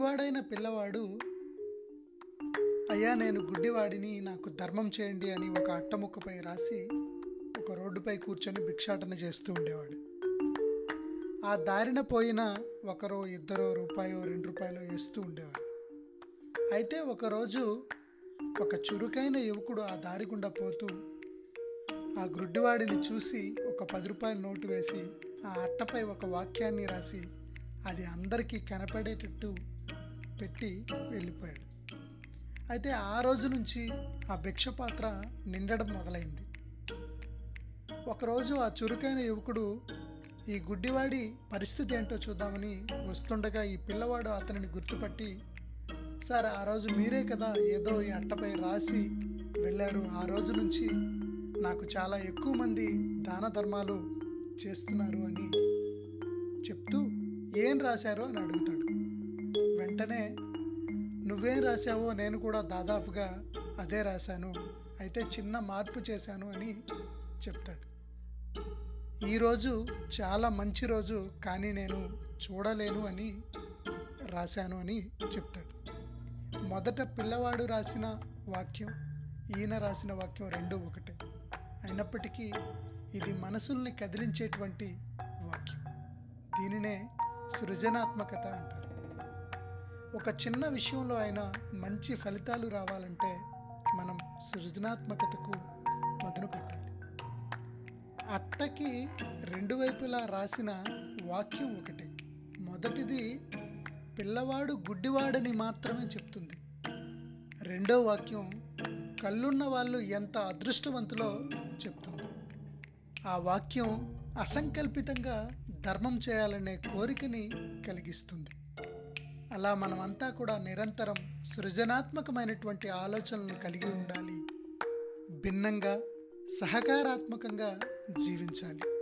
గుడ్డివాడైన పిల్లవాడు అయ్యా నేను గుడ్డివాడిని నాకు ధర్మం చేయండి అని ఒక అట్టముక్కపై రాసి ఒక రోడ్డుపై కూర్చొని భిక్షాటన చేస్తూ ఉండేవాడు. ఆ దారిన పోయిన ఒకరో ఇద్దరో రూపాయో రెండు రూపాయలు వేస్తూ ఉండేవారు. అయితే ఒకరోజు ఒక చురుకైన యువకుడు ఆ దారి గుండా పోతూ ఆ గుడ్డివాడిని చూసి ఒక పది రూపాయల నోటు వేసి ఆ అట్టపై ఒక వాక్యాన్ని రాసి అది అందరికీ కనపడేటట్టు పెట్టి వెళ్ళిపోయాడు. అయితే ఆ రోజు నుంచి ఆ భిక్ష పాత్ర నిండడం మొదలైంది. ఒకరోజు ఆ చురుకైన యువకుడు ఈ గుడ్డివాడి పరిస్థితి ఏంటో చూద్దామని వస్తుండగా ఈ పిల్లవాడు అతనిని గుర్తుపట్టి సార్ ఆ రోజు మీరే కదా ఏదో ఈ అట్టపై రాసి వెళ్ళారు. ఆ రోజు నుంచి నాకు చాలా ఎక్కువ మంది దాన ధర్మాలు చేస్తున్నారు అని చెప్తూ ఏం రాశారో? అని అడుగుతాడు. వెంటనే నువ్వేం రాశావో నేను కూడా దాదాపుగా అదే రాశాను. అయితే చిన్న మార్పు చేశాను అని చెప్తాడు. ఈరోజు చాలా మంచి రోజు కానీ నేను చూడలేను అని రాశాను అని చెప్తాడు. మొదట పిల్లవాడు రాసిన వాక్యం ఈయన రాసిన వాక్యం రెండు ఒకటే. అయినప్పటికీ ఇది మనసుల్ని కదిలించేటువంటి వాక్యం. దీనినే సృజనాత్మకత అంటారు. ఒక చిన్న విషయంలో అయినా మంచి ఫలితాలు రావాలంటే మనం సృజనాత్మకతకు మదును పెట్టాలి. అట్టకి రెండు వైపులా రాసిన వాక్యం ఒకటే. మొదటిది పిల్లవాడు గుడ్డివాడని మాత్రమే చెప్తుంది. రెండో వాక్యం కళ్ళున్న వాళ్ళు ఎంత అదృష్టవంతులో చెప్తుంది. ఆ వాక్యం అసంకల్పితంగా ధర్మం చేయాలనే కోరికని కలిగిస్తుంది. అలా మనమంతా కూడా నిరంతరం సృజనాత్మకమైనటువంటి ఆలోచనలను కలిగి ఉండాలి. భిన్నంగా సహకారాత్మకంగా జీవించాలి.